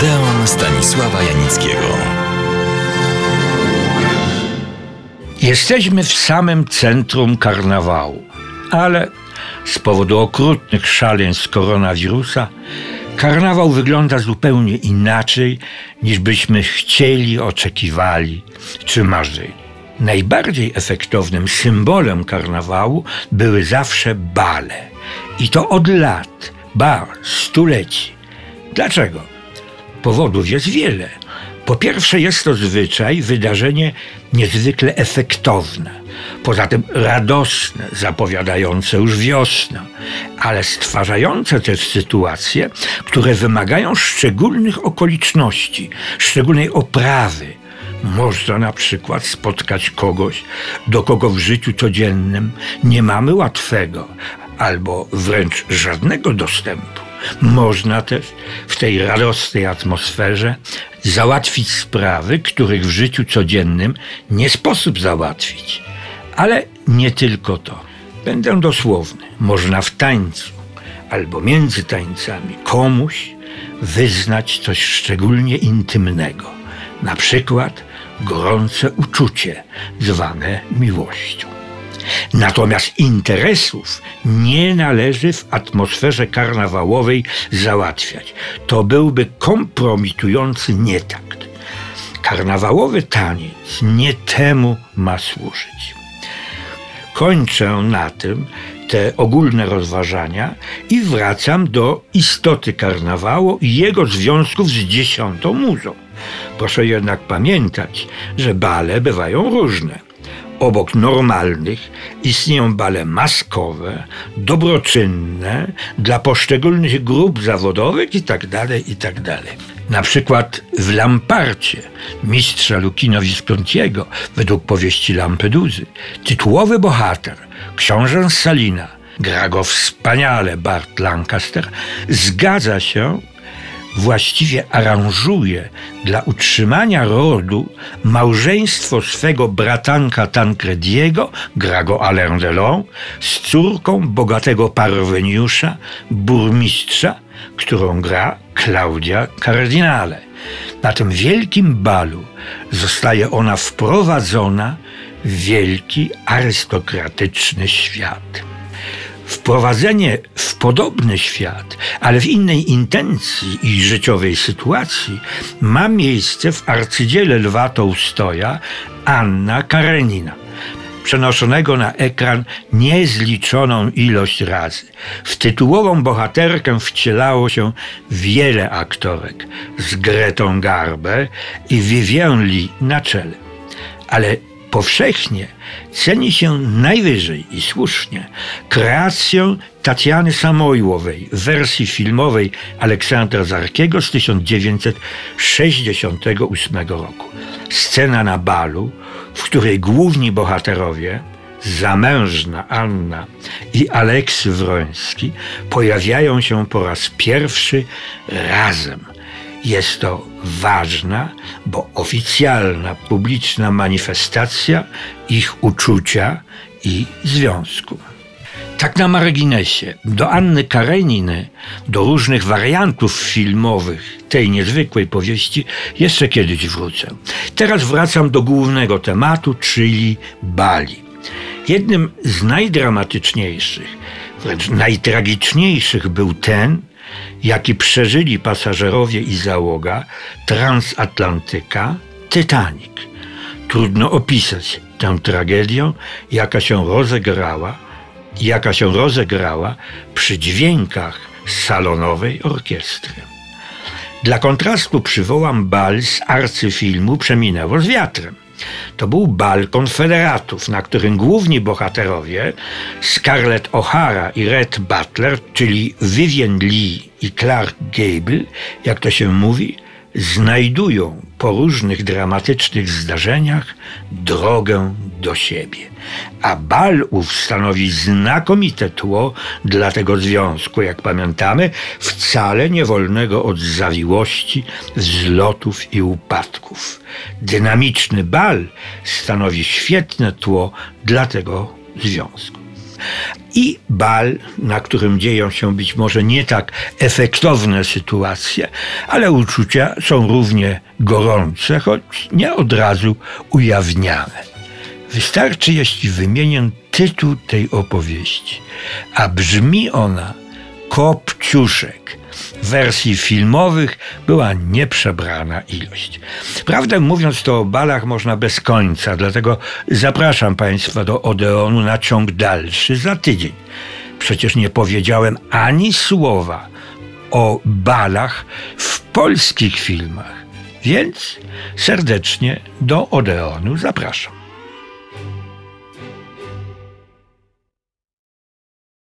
Odeon Stanisława Janickiego. Jesteśmy w samym centrum karnawału, ale z powodu okrutnych szaleństw koronawirusa karnawał wygląda zupełnie inaczej niż byśmy chcieli, oczekiwali czy marzyli. Najbardziej efektownym symbolem karnawału były zawsze bale. I to od lat, ba, stuleci. Dlaczego? Powodów jest wiele. Po pierwsze, jest to zwyczaj, wydarzenie niezwykle efektowne, poza tym radosne, zapowiadające już wiosnę, ale stwarzające też sytuacje, które wymagają szczególnych okoliczności, szczególnej oprawy. Można na przykład spotkać kogoś, do kogo w życiu codziennym nie mamy łatwego albo wręcz żadnego dostępu. Można też w tej radosnej atmosferze załatwić sprawy, których w życiu codziennym nie sposób załatwić. Ale nie tylko to. Będę dosłowny. Można w tańcu albo między tańcami komuś wyznać coś szczególnie intymnego. Na przykład gorące uczucie zwane miłością. Natomiast interesów nie należy w atmosferze karnawałowej załatwiać. To byłby kompromitujący nietakt. Karnawałowy taniec nie temu ma służyć. Kończę na tym te ogólne rozważania i wracam do istoty karnawału i jego związków z dziesiątą muzą. Proszę jednak pamiętać, że bale bywają różne obok normalnych istnieją bale maskowe, dobroczynne dla poszczególnych grup zawodowych itd., tak itd. Tak Na przykład w Lamparcie mistrza Lukino Viscontiego, według powieści Lampeduzy, tytułowy bohater, książę Salina, gra go wspaniale Bart Lancaster, zgadza się właściwie aranżuje dla utrzymania rodu małżeństwo swego bratanka Tancrediego, gra go Alain Delon, z córką bogatego parweniusza, burmistrza, którą gra Claudia Cardinale. Na tym wielkim balu zostaje ona wprowadzona w wielki arystokratyczny świat. Wprowadzenie w podobny świat, ale w innej intencji i życiowej sytuacji ma miejsce w arcydziele Lwa Tołstoja Anna Karenina przenoszonego na ekran niezliczoną ilość razy. W tytułową bohaterkę wcielało się wiele aktorek z Gretą Garber i Vivien Lee na czele. Ale powszechnie ceni się najwyżej i słusznie kreację Tatiany Samojłowej w wersji filmowej Aleksandra Zarkiego z 1968 roku. Scena na balu, w której główni bohaterowie zamężna Anna i Aleksy Wroński pojawiają się po raz pierwszy razem – jest to ważna, bo oficjalna, publiczna manifestacja ich uczucia i związku. Tak na marginesie, do Anny Kareniny, do różnych wariantów filmowych tej niezwykłej powieści jeszcze kiedyś wrócę. Teraz wracam do głównego tematu, czyli Bali. Jednym z najdramatyczniejszych, wręcz najtragiczniejszych był ten, jaki przeżyli pasażerowie i załoga transatlantyka Titanic. Trudno opisać tę tragedię, jaka się rozegrała, jaka się rozegrała przy dźwiękach salonowej orkiestry. Dla kontrastu przywołam bal z arcyfilmu Przeminęło z wiatrem. To był bal konfederatów, na którym główni bohaterowie Scarlett O'Hara i Red Butler, czyli Vivian Lee i Clark Gable, jak to się mówi, znajdują po różnych dramatycznych zdarzeniach drogę do siebie. A bal ów stanowi znakomite tło dla tego związku, jak pamiętamy, wcale niewolnego od zawiłości, wzlotów i upadków. Dynamiczny bal stanowi świetne tło dla tego związku. I bal, na którym dzieją się być może nie tak efektowne sytuacje, ale uczucia są równie gorące, choć nie od razu ujawniane. Wystarczy, jeśli wymienię tytuł tej opowieści, a brzmi ona Kopciuszek. Wersji filmowych była nieprzebrana ilość. Prawdę mówiąc, to o balach można bez końca, dlatego zapraszam Państwa do Odeonu na ciąg dalszy za tydzień. Przecież nie powiedziałem ani słowa o balach w polskich filmach, więc serdecznie do Odeonu zapraszam.